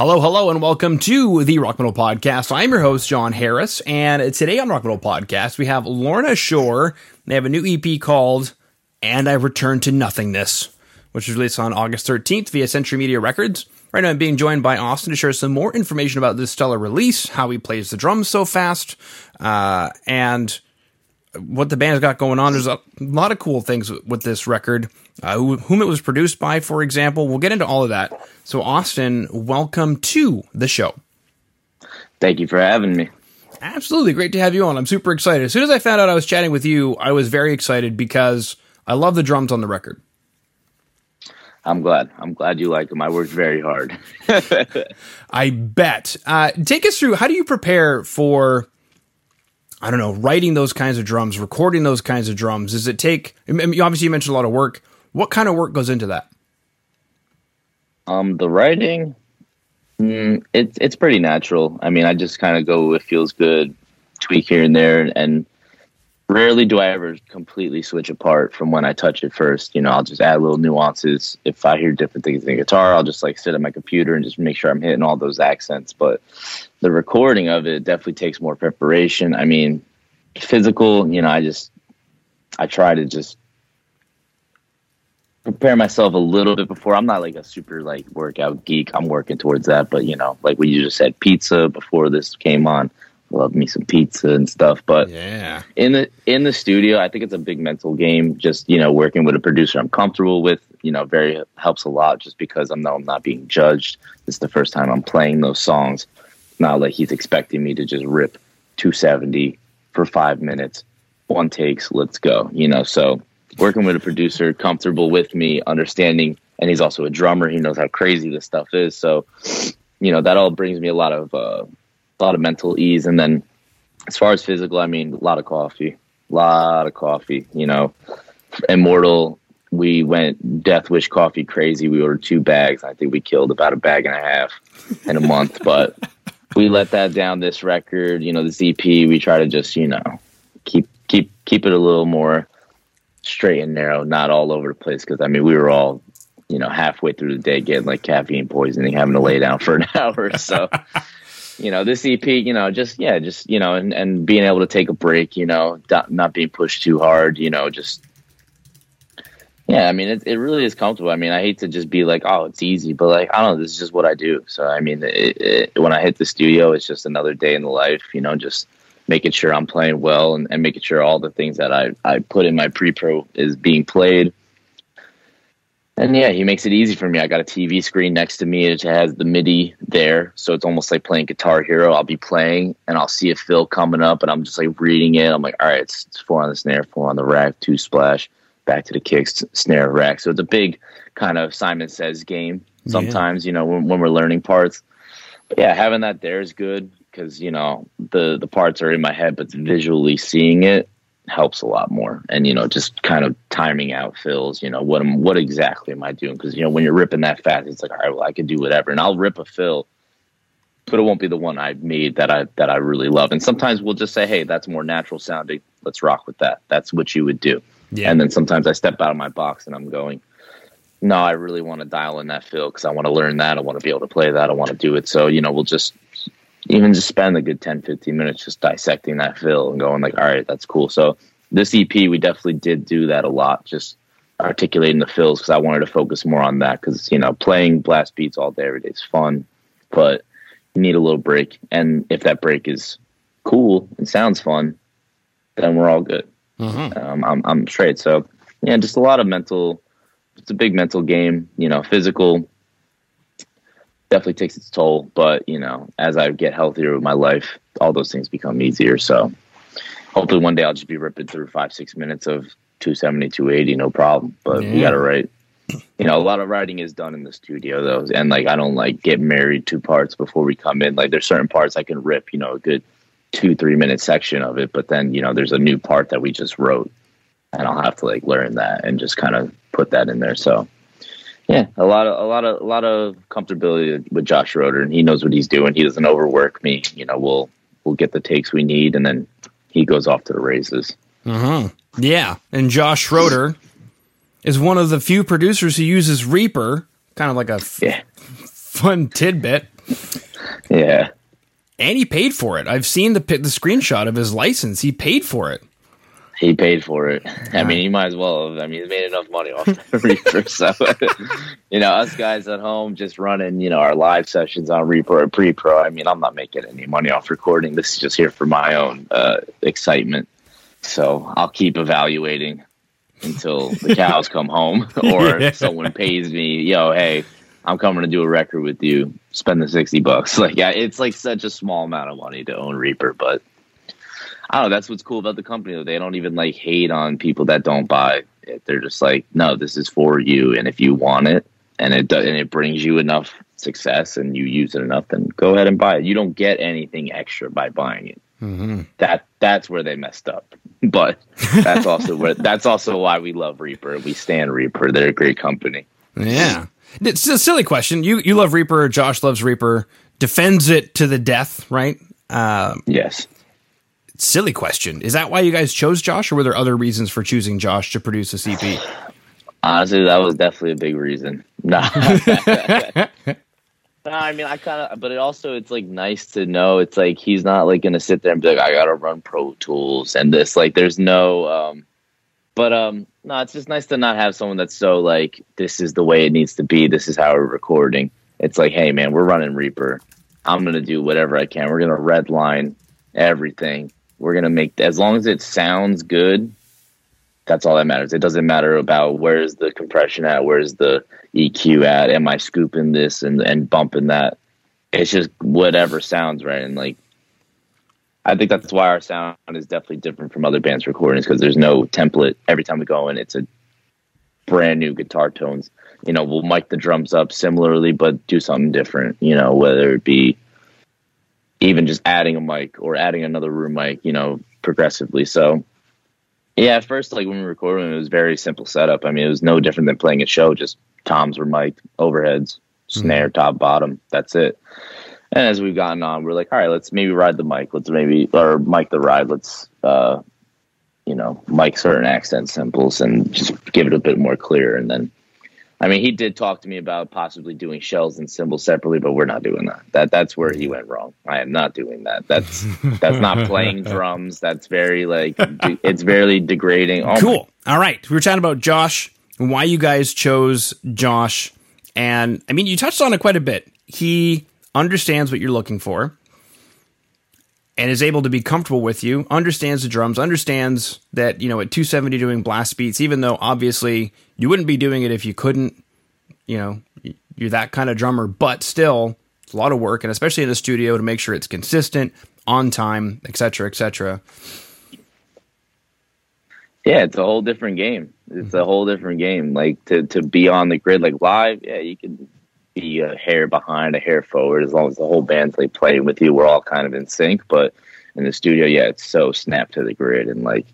Hello, hello, and welcome to the Rock Metal Podcast. I'm your host, Jon Harris, and today on Rock Metal Podcast, we have Lorna Shore. They have a new EP called And I Return to Nothingness, which was released on August 13th via Century Media Records. Right now, I'm being joined by Austin to share some more information about this stellar release, how he plays the drums so fast, uh, and what the band's got going on. There's a lot of cool things with this record. Uh, whom it was produced by, for example. We'll get into all of that. So, Austin, welcome to the show. Thank you for having me. Absolutely. Great to have you on. I'm super excited. As soon as I found out I was chatting with you, I was very excited because I love the drums on the record. I'm glad. I'm glad you like them. I worked very hard. I bet. Uh, take us through how do you prepare for I don't know, writing those kinds of drums, recording those kinds of drums? Does it take? Obviously, you mentioned a lot of work. What kind of work goes into that? Um, the writing, mm, it's it's pretty natural. I mean, I just kind of go it feels good, tweak here and there, and rarely do I ever completely switch apart from when I touch it first. You know, I'll just add little nuances. If I hear different things in the guitar, I'll just like sit at my computer and just make sure I'm hitting all those accents. But the recording of it definitely takes more preparation. I mean, physical, you know, I just I try to just prepare myself a little bit before. I'm not like a super like workout geek. I'm working towards that, but you know, like we just said pizza before this came on love me some pizza and stuff. But yeah, in the in the studio, I think it's a big mental game. Just you know, working with a producer I'm comfortable with, you know, very helps a lot. Just because I know I'm not being judged. It's the first time I'm playing those songs. Not like he's expecting me to just rip 270 for five minutes, one takes, let's go. You know, so working with a producer comfortable with me, understanding, and he's also a drummer. He knows how crazy this stuff is. So, you know, that all brings me a lot of uh, a lot of mental ease. And then as far as physical, I mean, a lot of coffee, a lot of coffee, you know, Immortal. We went Death Wish coffee crazy. We ordered two bags. I think we killed about a bag and a half in a month, but we let that down this record, you know, this EP. We try to just, you know, keep, keep, keep it a little more straight and narrow, not all over the place. Cause I mean, we were all, you know, halfway through the day getting like caffeine poisoning, having to lay down for an hour. So, you know, this EP, you know, just yeah, just you know, and and being able to take a break, you know, not being pushed too hard, you know, just yeah, I mean, it, it really is comfortable. I mean, I hate to just be like, oh, it's easy, but like, I don't know, this is just what I do. So, I mean, it, it, when I hit the studio, it's just another day in the life, you know, just making sure I'm playing well and, and making sure all the things that I, I put in my pre pro is being played and yeah, he makes it easy for me. I got a TV screen next to me. It has the MIDI there. So it's almost like playing Guitar Hero. I'll be playing and I'll see a fill coming up and I'm just like reading it. I'm like, all right, it's, it's four on the snare, four on the rack, two splash, back to the kicks, snare, rack. So it's a big kind of Simon Says game sometimes, yeah. you know, when, when we're learning parts. But yeah, having that there is good because, you know, the, the parts are in my head, but visually seeing it helps a lot more. And you know, just kind of timing out fills. You know, what am what exactly am I doing? Because you know, when you're ripping that fast, it's like, all right, well, I can do whatever, and I'll rip a fill, but it won't be the one I made that I that I really love. And sometimes we'll just say, hey, that's more natural sounding. Let's rock with that. That's what you would do. Yeah. And then sometimes I step out of my box and I'm going, no, I really want to dial in that fill because I want to learn that. I want to be able to play that. I want to do it. So, you know, we'll just even just spend a good 10, 15 minutes just dissecting that fill and going like, all right, that's cool. So this EP, we definitely did do that a lot, just articulating the fills because I wanted to focus more on that because, you know, playing blast beats all day every day is fun, but you need a little break. And if that break is cool and sounds fun, then we're all good. Mm-hmm. Um, I'm, I'm straight. So yeah, just a lot of mental, it's a big mental game, you know, physical, definitely takes its toll. But you know, as I get healthier with my life, all those things become easier. So hopefully one day I'll just be ripping through five six minutes of 270 280 no problem but yeah. we gotta write you know a lot of writing is done in the studio though and like i don't like get married to parts before we come in like there's certain parts i can rip you know a good two three minute section of it but then you know there's a new part that we just wrote and i'll have to like learn that and just kind of put that in there so yeah, a lot of a lot of a lot of comfortability with Josh Schroeder, and he knows what he's doing. He doesn't overwork me. You know, we'll we'll get the takes we need, and then he goes off to the races. Uh huh. Yeah, and Josh Schroeder is one of the few producers who uses Reaper, kind of like a f- yeah. fun tidbit. yeah. And he paid for it. I've seen the the screenshot of his license. He paid for it. He paid for it. I mean, he might as well. Have. I mean, he's made enough money off the Reaper. So, you know, us guys at home just running, you know, our live sessions on Reaper or pre-pro. I mean, I'm not making any money off recording. This is just here for my own uh, excitement. So I'll keep evaluating until the cows come home or yeah. someone pays me. Yo, hey, I'm coming to do a record with you. Spend the sixty bucks. Like, yeah, it's like such a small amount of money to own Reaper, but I don't know. That's what's cool about the company. Though. They don't even like hate on people that don't buy it. They're just like, no, this is for you, and if you want it, and it does, and it brings you enough success, and you use it enough, then go ahead and buy it. You don't get anything extra by buying it. Mm-hmm. That that's where they messed up. But that's also where that's also why we love Reaper. We stand Reaper. They're a great company. Yeah, it's a silly question. You you love Reaper. Josh loves Reaper. Defends it to the death, right? Um, yes silly question. Is that why you guys chose Josh, or were there other reasons for choosing Josh to produce a CP? Honestly, that was definitely a big reason. No. no, I mean, I kind of, but it also, it's like nice to know. It's like he's not like going to sit there and be like, I got to run Pro Tools and this. Like, there's no, um, but um, no, it's just nice to not have someone that's so like, this is the way it needs to be. This is how we're recording. It's like, hey, man, we're running Reaper. I'm going to do whatever I can. We're going to redline everything we're gonna make as long as it sounds good. That's all that matters. It doesn't matter about where's the compression at, where's the EQ at, am I scooping this and and bumping that. It's just whatever sounds right, and like I think that's why our sound is definitely different from other bands' recordings because there's no template. Every time we go in, it's a brand new guitar tones. You know, we'll mic the drums up similarly, but do something different. You know, whether it be even just adding a mic or adding another room mic, you know, progressively. So yeah, at first, like when we were recording, it was very simple setup. I mean, it was no different than playing a show. Just toms were mic'd, overheads, mm-hmm. snare, top, bottom. That's it. And as we've gotten on, we're like, all right, let's maybe ride the mic. Let's maybe or mic the ride. Let's uh, you know, mic certain accent cymbals and just give it a bit more clear. And then I mean, he did talk to me about possibly doing shells and cymbals separately, but we're not doing that. That that's where he went wrong. I am not doing that. That's that's not playing drums. That's very like de- it's very degrading. Oh cool. My. All right, we were chatting about Josh and why you guys chose Josh, and I mean, you touched on it quite a bit. He understands what you're looking for and is able to be comfortable with you, understands the drums, understands that, you know, at 270 doing blast beats, even though obviously you wouldn't be doing it if you couldn't, you know, you're that kind of drummer, but still it's a lot of work and especially in the studio to make sure it's consistent, on time, etc., etc. Yeah, it's a whole different game. It's a mm-hmm. whole different game. Like to to be on the grid like live, yeah, you can be a hair behind, a hair forward, as long as the whole band's like playing with you. We're all kind of in sync. But in the studio, yeah, it's so snap to the grid and like,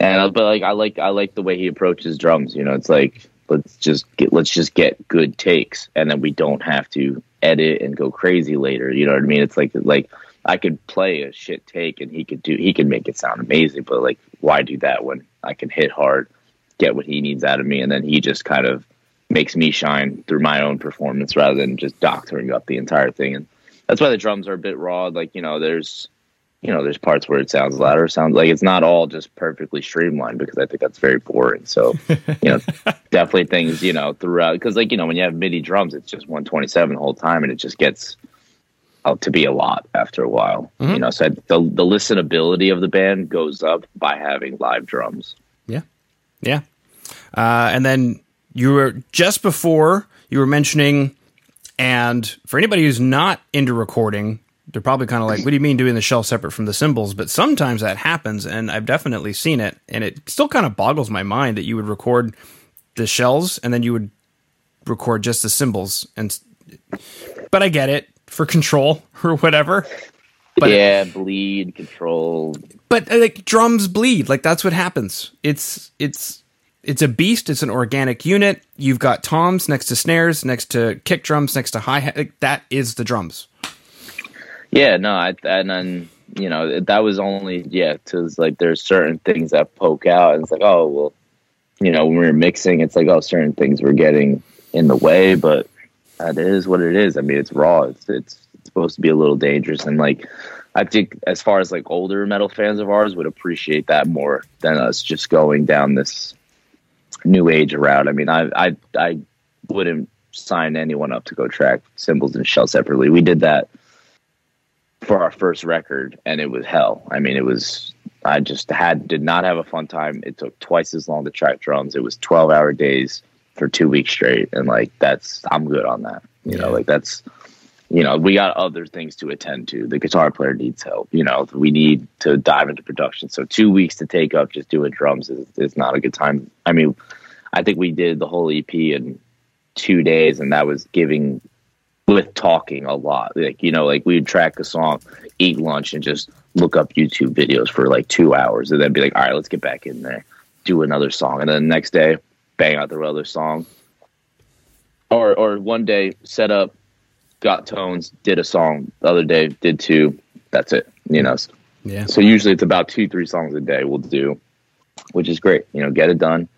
and but like I like I like the way he approaches drums. You know, it's like let's just get let's just get good takes, and then we don't have to edit and go crazy later. You know what I mean? It's like like I could play a shit take and he could do he could make it sound amazing, but like why do that when I can hit hard, get what he needs out of me, and then he just kind of makes me shine through my own performance rather than just doctoring up the entire thing. And that's why the drums are a bit raw. Like, you know, there's, you know, there's parts where it sounds louder, sounds like it's not all just perfectly streamlined because I think that's very boring. So, you know, definitely things, you know, throughout, because like, you know, when you have MIDI drums, it's just 127 the whole time and it just gets out to be a lot after a while, mm-hmm. you know, so the, the listenability of the band goes up by having live drums. Yeah. Yeah. Uh, and then you were just before you were mentioning, and for anybody who's not into recording, they're probably kind of like, "What do you mean doing the shell separate from the cymbals?" But sometimes that happens, and I've definitely seen it, and it still kind of boggles my mind that you would record the shells and then you would record just the cymbals. And but I get it for control or whatever. But yeah, bleed control. But uh, like drums bleed, like that's what happens. It's it's it's a beast. It's an organic unit. You've got toms next to snares, next to kick drums, next to hi hat. That is the drums. Yeah, no, I, and then you know that was only yeah, because like there's certain things that poke out, and it's like oh well, you know when we were mixing, it's like oh certain things were getting in the way, but that is what it is. I mean, it's raw. It's, it's supposed to be a little dangerous, and like I think as far as like older metal fans of ours would appreciate that more than us just going down this new age route. I mean, I I I wouldn't sign anyone up to go track Cymbals and shell separately. We did that for our first record, and it was hell. I mean, it was. I just had did not have a fun time. It took twice as long to track drums. It was twelve hour days for two weeks straight, and like that's I'm good on that. You yeah. know, like that's you know we got other things to attend to. The guitar player needs help. You know, we need to dive into production. So two weeks to take up just doing drums is, is not a good time. I mean, I think we did the whole EP in two days, and that was giving with talking a lot. Like you know, like we'd track a song, eat lunch, and just look up YouTube videos for like two hours, and then be like, all right, let's get back in there, do another song, and then the next day, bang out the other song. Or or one day set up, got tones, did a song. The other day did two. That's it. You know. Yeah. So usually it's about two three songs a day we'll do, which is great. You know, get it done,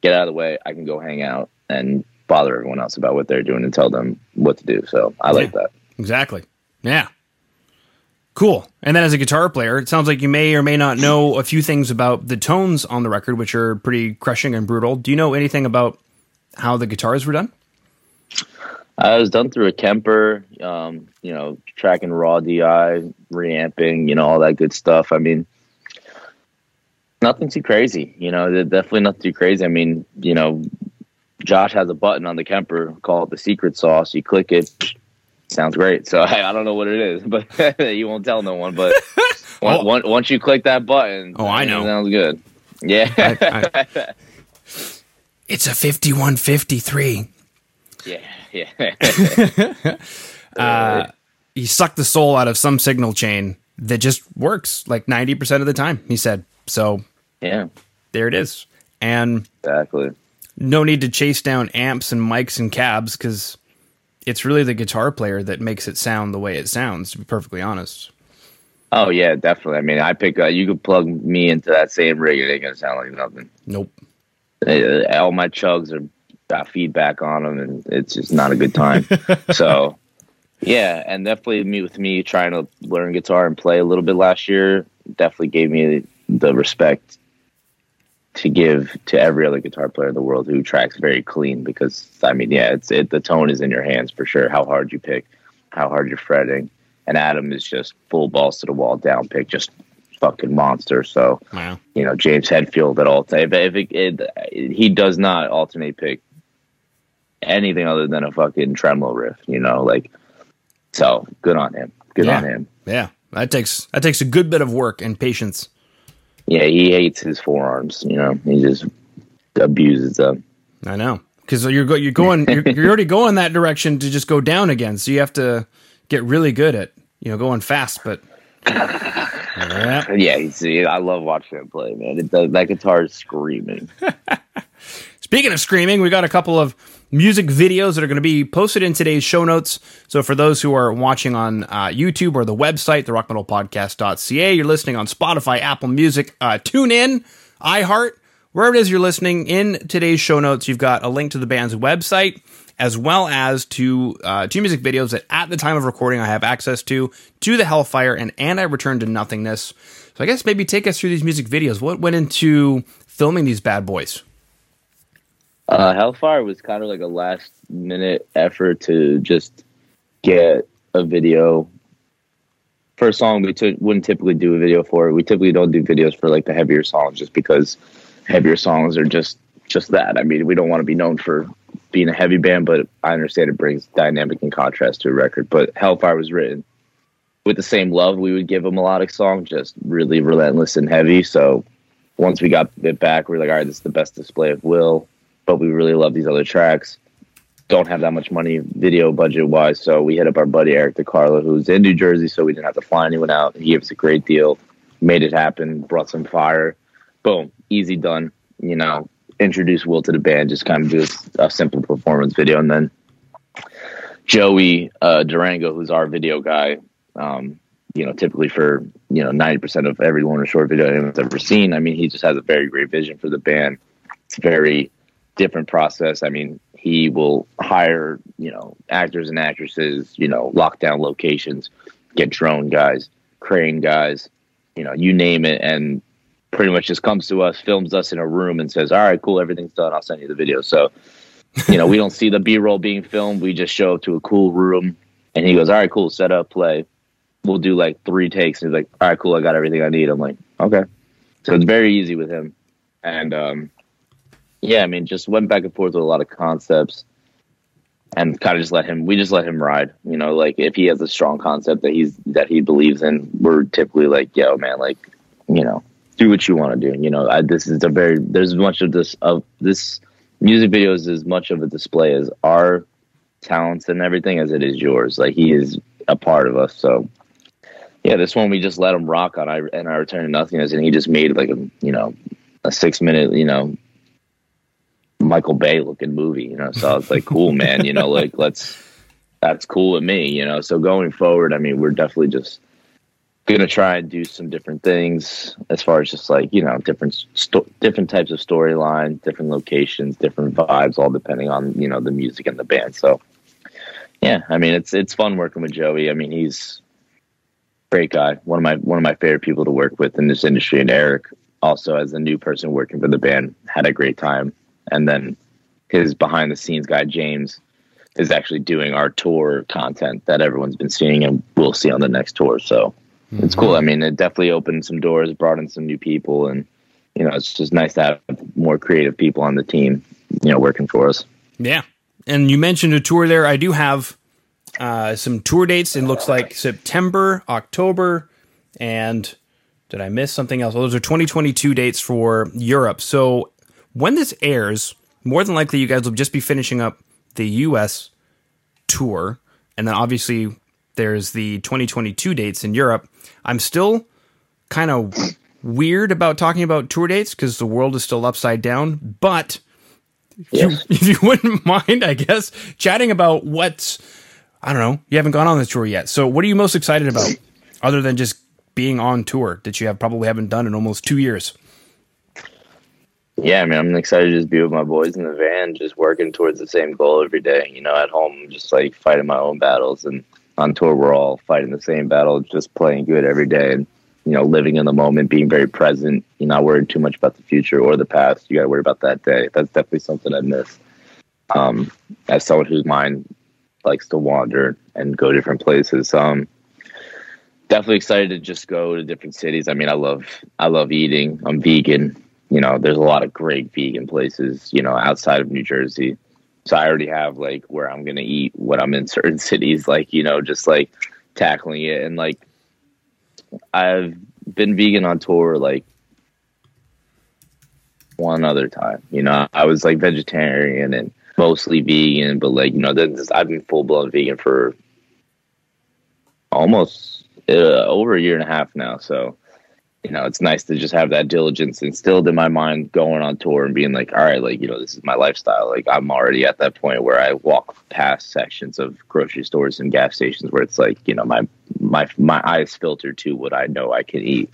get out of the way. I can go hang out and bother everyone else about what they're doing and tell them what to do. So I like that. Exactly. Yeah. Cool. And then as a guitar player, it sounds like you may or may not know a few things about the tones on the record, which are pretty crushing and brutal. Do you know anything about how the guitars were done? It was done through a Kemper, um, you know, tracking raw DI, reamping, you know, all that good stuff. I mean, nothing too crazy, you know, definitely nothing too crazy. I mean, you know, Josh has a button on the Kemper called the secret sauce. You click it, sounds great. So I, I don't know what it is, but you won't tell no one. But oh. once, once you click that button, oh, I know, sounds good. Yeah, I, I, it's a fifty-one fifty-three. Yeah, yeah. uh, he sucked the soul out of some signal chain that just works like ninety percent of the time. He said so. Yeah, there it is, and exactly no need to chase down amps and mics and cabs because it's really the guitar player that makes it sound the way it sounds. To be perfectly honest. Oh yeah, definitely. I mean, I pick. Uh, you could plug me into that same rig, it ain't gonna sound like nothing. Nope. Uh, all my chugs are got feedback on them, and it's just not a good time. so, yeah, and definitely me with me trying to learn guitar and play a little bit last year definitely gave me the respect to give to every other guitar player in the world who tracks very clean because I mean, yeah, it's it the tone is in your hands for sure. How hard you pick, how hard you're fretting, and Adam is just full balls to the wall down pick, just fucking monster. So wow. you know James Hetfield at all time. If, it, it, he does not alternate pick anything other than a fucking tremolo riff, you know, like so good on him. Good yeah. on him. Yeah, that takes that takes a good bit of work and patience yeah, he hates his forearms. You know, he just abuses them. I know because you're go- you're going you're, you're already going that direction to just go down again. So you have to get really good at you know going fast. But yeah, yeah I love watching him play, man. It, that guitar is screaming. Speaking of screaming, we got a couple of music videos that are going to be posted in today's show notes. So for those who are watching on uh, YouTube or the website, the rockmetalpodcast.ca, you're listening on Spotify, Apple Music, uh, tune in, iHeart, wherever it is you're listening. In today's show notes, you've got a link to the band's website as well as to uh, two music videos that at the time of recording I have access to, to the Hellfire and And I Return to Nothingness. So I guess maybe take us through these music videos. What went into filming these bad boys? Uh, Hellfire was kind of like a last minute effort to just get a video. For a song, we t- wouldn't typically do a video for. We typically don't do videos for like the heavier songs, just because heavier songs are just just that. I mean, we don't want to be known for being a heavy band, but I understand it brings dynamic and contrast to a record. But Hellfire was written with the same love we would give a melodic song, just really relentless and heavy. So once we got it back, we are like, all right, this is the best display of will but we really love these other tracks. Don't have that much money video budget wise, so we hit up our buddy Eric DeCarlo, who's in New Jersey, so we didn't have to fly anyone out. He gave us a great deal, made it happen, brought some fire. Boom, easy done. You know, introduce Will to the band, just kind of do a simple performance video, and then Joey uh, Durango, who's our video guy, um, you know, typically for you know ninety percent of every Lorna Shore video anyone's ever seen. I mean, he just has a very great vision for the band. It's very different process. I mean, he will hire, you know, actors and actresses, you know, lock down locations, get drone guys, crane guys, you know, you name it, and pretty much just comes to us, films us in a room, and says, "All right, cool, everything's done. I'll send you the video." So, you know, we don't see the B roll being filmed. We just show up to a cool room, and he goes, "All right, cool, set up, play." We'll do like three takes, and he's like, "All right, cool, I got everything I need." I'm like, "Okay." So it's very easy with him, and um, yeah, I mean, just went back and forth with a lot of concepts and kind of just let him we just let him ride you know like if he has a strong concept that he's that he believes in we're typically like yo man like you know do what you want to do you know I, this is a very there's much of this of this music video is as much of a display as our talents and everything as it is yours like he is a part of us so. Yeah this one we just let him rock on i and i returned to nothingness and he just made like a you know a six minute you know Michael Bay looking movie, you know. So it's like, cool, man. You know, like let's that's cool with me, you know. So going forward, I mean, we're definitely just gonna try and do some different things as far as just like you know different sto- different types of storyline, different locations, different vibes, all depending on you know the music and the band. So yeah, I mean, it's it's fun working with Joey. I mean, he's great guy, one of my one of my favorite people to work with in this industry, and Eric also as a new person working for the band had a great time and then his behind the scenes guy James is actually doing our tour content that everyone's been seeing and we'll see on the next tour. So mm-hmm. it's cool. I mean, it definitely opened some doors, brought in some new people, and you know, it's just nice to have more creative people on the team, you know, working for us. Yeah, and you mentioned a tour there. I do have uh, some tour dates. It looks like September, October, and did I miss something else? Well, those are 2022 dates for Europe. So when this airs, more than likely you guys will just be finishing up the US tour. And then obviously there's the 2022 dates in Europe. I'm still kind of weird about talking about tour dates because the world is still upside down. But you, if you wouldn't mind, I guess, chatting about what's, I don't know, you haven't gone on this tour yet. So what are you most excited about other than just being on tour that you have probably haven't done in almost two years? Yeah, I mean, I'm excited to just be with my boys in the van, just working towards the same goal every day. You know, at home, just like fighting my own battles, and on tour, we're all fighting the same battle, just playing good every day, and you know, living in the moment, being very present. You're not worried too much about the future or the past. You got to worry about that day. That's definitely something I miss. Um, as someone whose mind likes to wander and go different places, um, definitely excited to just go to different cities. I mean, I love I love eating. I'm vegan you know, there's a lot of great vegan places, you know, outside of New Jersey. So I already have like where I'm gonna eat when I'm in certain cities, like, you know, just like tackling it and like I've been vegan on tour like one other time. You know, I was like vegetarian and mostly vegan, but like, you know, I've been full blown vegan for almost uh, over a year and a half now. So you know, it's nice to just have that diligence instilled in my mind going on tour and being like, all right, like, you know, this is my lifestyle. Like, I'm already at that point where I walk past sections of grocery stores and gas stations where it's like, you know, my, my, my eyes filter to what I know I can eat.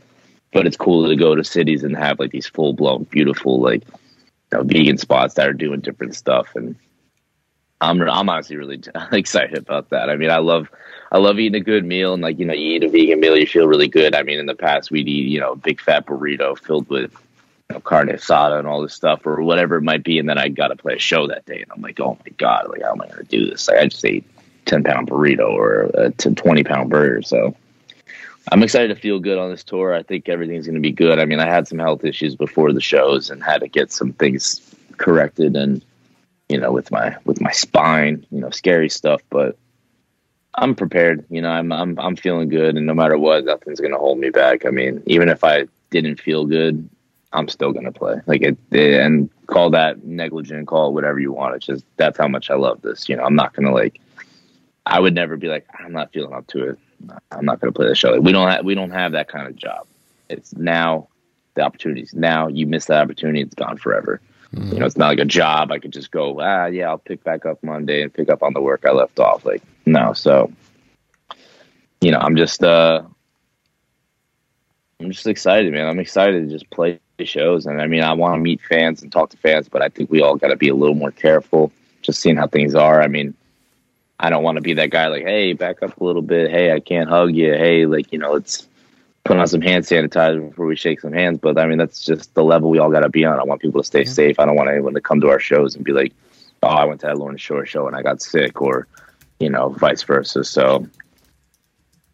But it's cool to go to cities and have like these full blown, beautiful, like, you know, vegan spots that are doing different stuff. And I'm, I'm honestly really excited about that. I mean, I love, I love eating a good meal and like you know you eat a vegan meal you feel really good. I mean in the past we'd eat you know a big fat burrito filled with you know, carne asada and all this stuff or whatever it might be, and then I got to play a show that day and I'm like oh my god like how am I going to do this? Like I just ate ten pound burrito or a twenty pound burger so. I'm excited to feel good on this tour. I think everything's going to be good. I mean, I had some health issues before the shows and had to get some things corrected and you know with my with my spine, you know, scary stuff, but I'm prepared. You know, I'm I'm I'm feeling good, and no matter what, nothing's gonna hold me back. I mean, even if I didn't feel good, I'm still gonna play. Like it, it and call that negligent, call it whatever you want. It's just that's how much I love this. You know, I'm not gonna like. I would never be like, I'm not feeling up to it. I'm not gonna play the show. Like, we don't have we don't have that kind of job. It's now the opportunities. Now you miss that opportunity, it's gone forever. Mm. You know, it's not like a job. I could just go, ah, yeah, I'll pick back up Monday and pick up on the work I left off. Like, no. So, you know, I'm just, uh, I'm just excited, man. I'm excited to just play shows. And I mean, I want to meet fans and talk to fans, but I think we all got to be a little more careful just seeing how things are. I mean, I don't want to be that guy like, hey, back up a little bit. Hey, I can't hug you. Hey, like you know, let's put on some hand sanitizer before we shake some hands. But I mean, that's just the level we all got to be on. I want people to stay yeah. safe. I don't want anyone to come to our shows and be like, oh, I went to that Lorna Shore show and I got sick, or you know, vice versa. So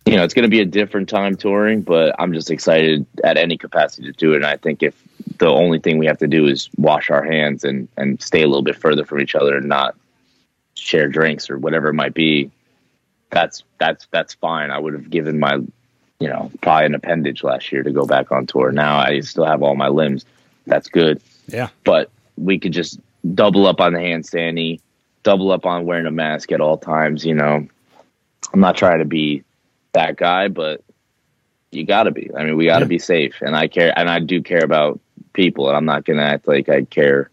you know, it's going to be a different time touring, but I'm just excited at any capacity to do it. And I think if the only thing we have to do is wash our hands and, and stay a little bit further from each other and not share drinks or whatever it might be, that's, that's, that's fine. I would have given my, you know, probably an appendage last year to go back on tour. Now I still have all my limbs. That's good. Yeah. But we could just double up on the handstandy, double up on wearing a mask at all times. You know, I'm not trying to be that guy, but you got to be. I mean, we got to yeah. be safe, and I care, and I do care about people, and I'm not gonna act like I care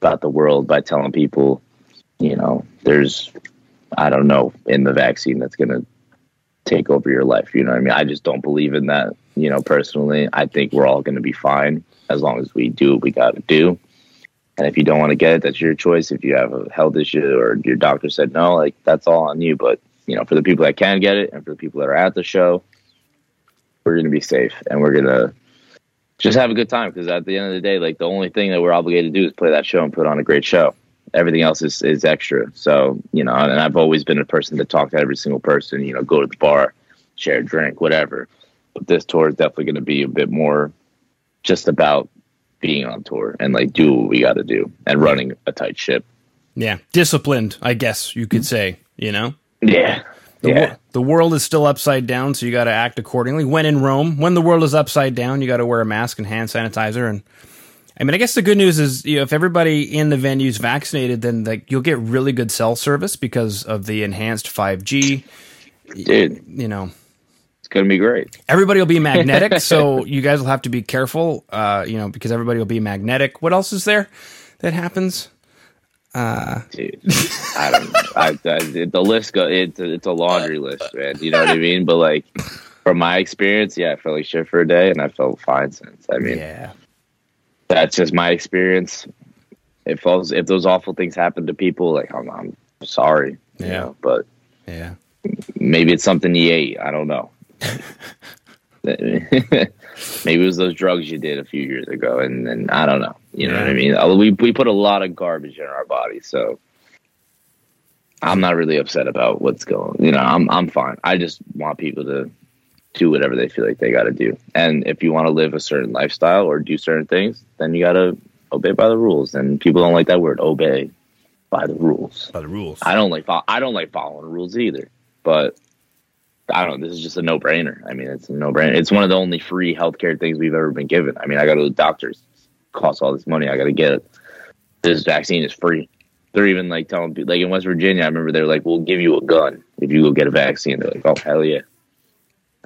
about the world by telling people, you know, there's, I don't know, in the vaccine that's gonna take over your life. You know what I mean? I just don't believe in that. You know, personally, I think we're all gonna be fine as long as we do what we got to do. And if you don't want to get it, that's your choice. If you have a health issue or your doctor said no, like that's all on you. But you know, for the people that can get it and for the people that are at the show, we're going to be safe and we're going to just have a good time because at the end of the day, like the only thing that we're obligated to do is play that show and put on a great show. Everything else is, is extra. So, you know, and I've always been a person to talk to every single person, you know, go to the bar, share a drink, whatever. But this tour is definitely going to be a bit more just about being on tour and like do what we got to do and running a tight ship. Yeah. Disciplined, I guess you could say, you know? Yeah. The, yeah. wor- the world is still upside down, so you got to act accordingly. When in Rome, when the world is upside down, you got to wear a mask and hand sanitizer. And I mean, I guess the good news is, you know, if everybody in the venue is vaccinated, then like you'll get really good cell service because of the enhanced 5G. Dude, you know, it's gonna be great. Everybody will be magnetic, so you guys will have to be careful. Uh, you know, because everybody will be magnetic. What else is there that happens? Uh, Dude, I don't know. I, I, the list go. It's it's a laundry list, man. You know what I mean? But like from my experience, yeah, I felt like shit for a day, and I felt fine since. I mean, yeah, that's just my experience. If those if those awful things happen to people, like I'm, I'm sorry. Yeah, you know, but yeah, maybe it's something you ate. I don't know. Maybe it was those drugs you did a few years ago, and, then I don't know. You know yeah. what I mean? Uh, we we put a lot of garbage in our body, so I'm not really upset about what's going. You know, I'm I'm fine. I just want people to do whatever they feel like they got to do, and if you want to live a certain lifestyle or do certain things, then you got to obey by the rules. And people don't like that word, obey by the rules. By the rules. I don't like I don't like following rules either, but I don't know. This is just a no brainer. I mean, it's a no brainer. It's one of the only free healthcare things we've ever been given. I mean, I go to the doctors, it costs all this money. I got to get it. This vaccine is free. They're even like telling people, like in West Virginia, I remember they're like, "We'll give you a gun if you go get a vaccine." They're like, "Oh hell yeah,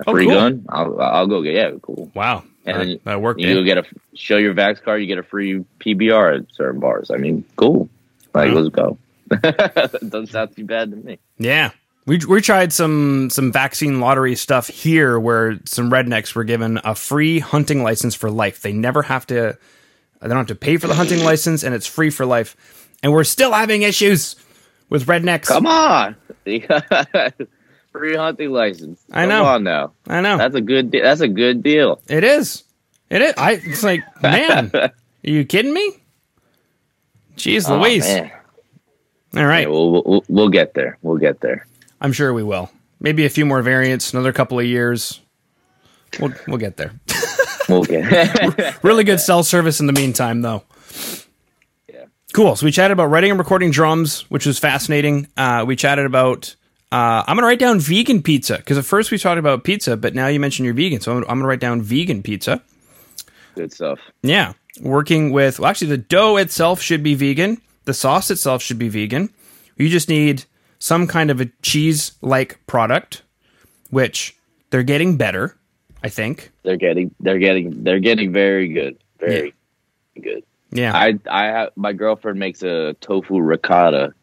a oh, free cool. gun? I'll I'll go get yeah, cool." Wow, and that, then that worked. You go get a show your vax card, you get a free PBR at certain bars. I mean, cool. Like, wow. let's go. Doesn't sound too bad to me. Yeah. We we tried some some vaccine lottery stuff here where some rednecks were given a free hunting license for life. They never have to they don't have to pay for the hunting license and it's free for life. And we're still having issues with rednecks. Come on. free hunting license. I know. Come on now. I know. That's a good de- that's a good deal. It is. It is. I it's like, man, are you kidding me? Jeez oh, Louise. Man. All right. Yeah, we'll, we'll, we'll get there. We'll get there. I'm sure we will. Maybe a few more variants, another couple of years. We'll we'll get there. we'll get really good cell service in the meantime, though. Yeah. Cool. So we chatted about writing and recording drums, which was fascinating. Uh, we chatted about. Uh, I'm gonna write down vegan pizza because at first we talked about pizza, but now you mentioned you're vegan, so I'm, I'm gonna write down vegan pizza. Good stuff. Yeah, working with well, actually the dough itself should be vegan. The sauce itself should be vegan. You just need some kind of a cheese like product, which they're getting better, I think. They're getting they're getting they're getting very good. Very yeah. good. Yeah. I I have my girlfriend makes a tofu ricotta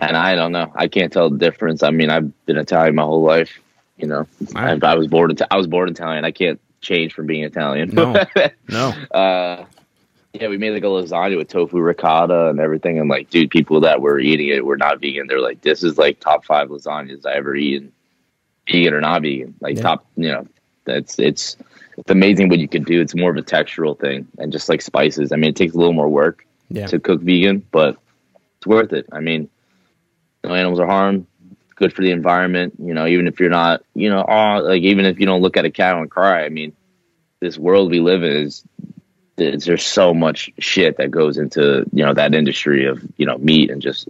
and I don't know. I can't tell the difference. I mean, I've been Italian my whole life, you know. I, I was born I was born Italian. I can't change from being Italian. No. no. Uh Yeah, we made like a lasagna with tofu ricotta and everything. And like, dude, people that were eating it were not vegan. They're like, this is like top five lasagnas I ever eaten, vegan or not vegan. Like Yeah. top, you know, that's it's it's amazing what you can do. It's more of a textural thing and just like spices. I mean, it takes a little more work Yeah. to cook vegan, but it's worth it. I mean, no animals are harmed. Good for the environment. You know, even if you're not, you know, oh, like even if you don't look at a cow and cry. I mean, this world we live in is there's so much shit that goes into you know that industry of you know meat and just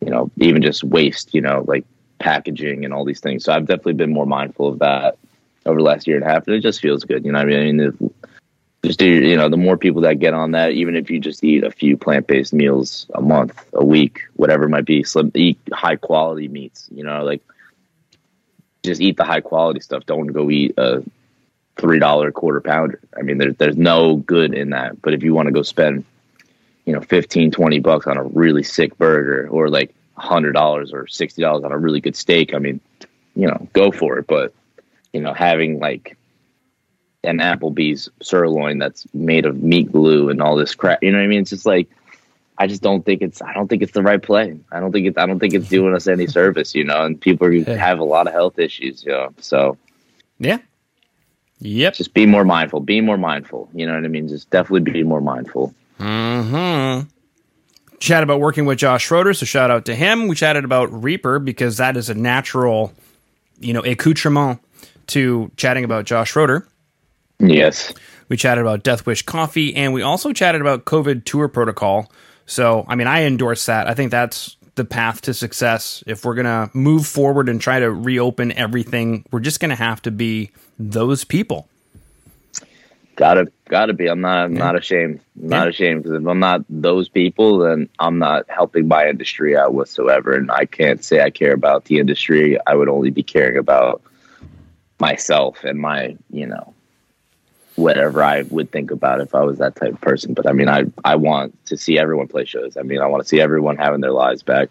you know even just waste. You know, like packaging and all these things. So I've definitely been more mindful of that over the last year and a half, and it just feels good. You know, I mean, I mean, just do you know the more people that get on that even if you just eat a few plant-based meals a month a week whatever it might be slim eat high quality meats you know like just eat the high quality stuff. Don't go eat a three dollar quarter pounder. I mean there's there's no good in that. But if you want to go spend you know 15 20 bucks on a really sick burger or like hundred dollars or sixty dollars on a really good steak i mean you know go for it. But you know having like an Applebee's sirloin that's made of meat glue and all this crap. You know what I mean? It's just like I just don't think it's I don't think it's the right play. I don't think it's I don't think it's doing us any service, you know, and people are, Yeah. have a lot of health issues, you know. So Yeah. Yep. just be more mindful. Be more mindful. You know what I mean? Just definitely be more mindful. Hmm. Chat about working with Josh Schroeder, so shout out to him. We chatted about Reaper because that is a natural, you know, accoutrement to chatting about Josh Schroeder. Yes. We chatted about Death Wish Coffee, and we also chatted about COVID tour protocol. So, I mean, I endorse that. I think that's the path to success. If we're gonna move forward and try to reopen everything, we're just gonna have to be those people. Gotta gotta be. I'm not I'm not ashamed. I'm not ashamed because if I'm not those people, then I'm not helping my industry out whatsoever. And I can't say I care about the industry. I would only be caring about myself and my, you know, whatever I would think about if I was that type of person. But I mean, I I want to see everyone play shows. I mean, I want to see everyone having their lives back.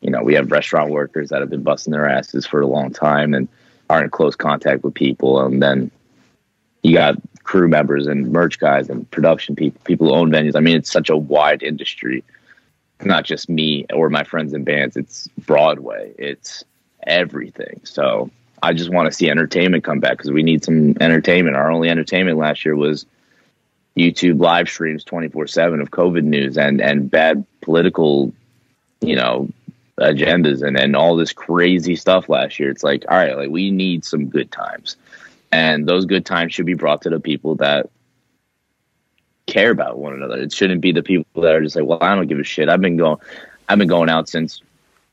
You know, we have restaurant workers that have been busting their asses for a long time and are in close contact with people, and then you got crew members and merch guys and production people, people who own venues. I mean, it's such a wide industry. Not just me or my friends and bands. It's Broadway. It's everything. So I just want to see entertainment come back because we need some entertainment. Our only entertainment last year was YouTube live streams 24 seven of COVID news and, and bad political, you know, agendas and, and all this crazy stuff last year. It's like, all right, like we need some good times and those good times should be brought to the people that care about one another. It shouldn't be the people that are just like, well, I don't give a shit. I've been going, I've been going out since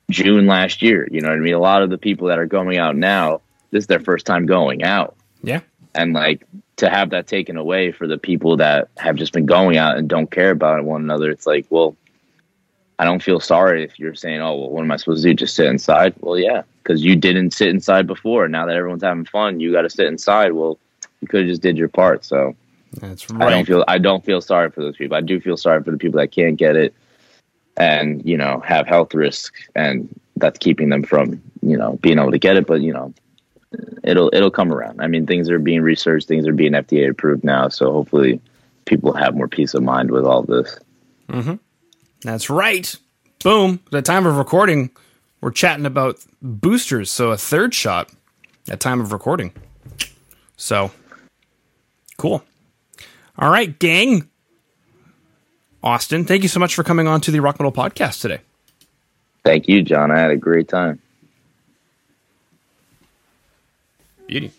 June last year. You know what I mean? A lot of the people that are going out now, this is their first time going out, Yeah. and like to have that taken away for the people that have just been going out and don't care about one another. It's like, well, I don't feel sorry if you're saying, oh, well, what am I supposed to do? Just sit inside? Well, yeah, because you didn't sit inside before. Now that everyone's having fun, you got to sit inside. Well, you could have just did your part. So That's right. I don't feel I don't feel sorry for those people. I do feel sorry for the people that can't get it, and you know have health risks, and that's keeping them from you know being able to get it. But you know, it'll it'll come around. I mean, things are being researched, things are being FDA approved now, so hopefully people have more peace of mind with all this. mm-hmm. That's right. Boom. At the time of recording, we're chatting about boosters, so a third shot at time of recording. So cool. All right, gang. Austin, thank you so much for coming on to the Rock Metal Podcast today. Thank you, Jon. I had a great time. Beauty.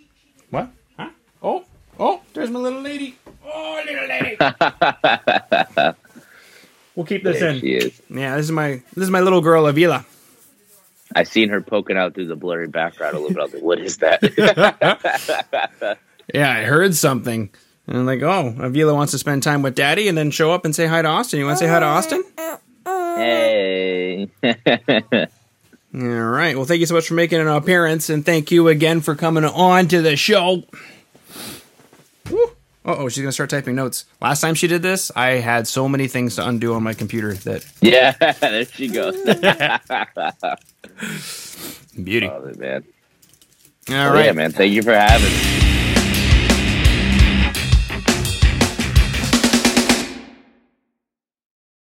What? Huh? Oh, oh, there's my little lady. Oh, little lady. we'll keep this There in. she is. Yeah, this is my this is my little girl Avila. I seen her poking out through the blurry background a little bit. I was like, "What is that?" Yeah, I heard something. And like, oh, Avila wants to spend time with daddy and then show up and say hi to Austin. You want to say hi to Austin? hey. All right. Well, thank you so much for making an appearance. And thank you again for coming on to the show. Uh oh, she's going to start typing notes. Last time she did this, I had so many things to undo on my computer that yeah, there she goes. beauty. Oh, man. All Oh, right. Yeah, man. Thank you for having me.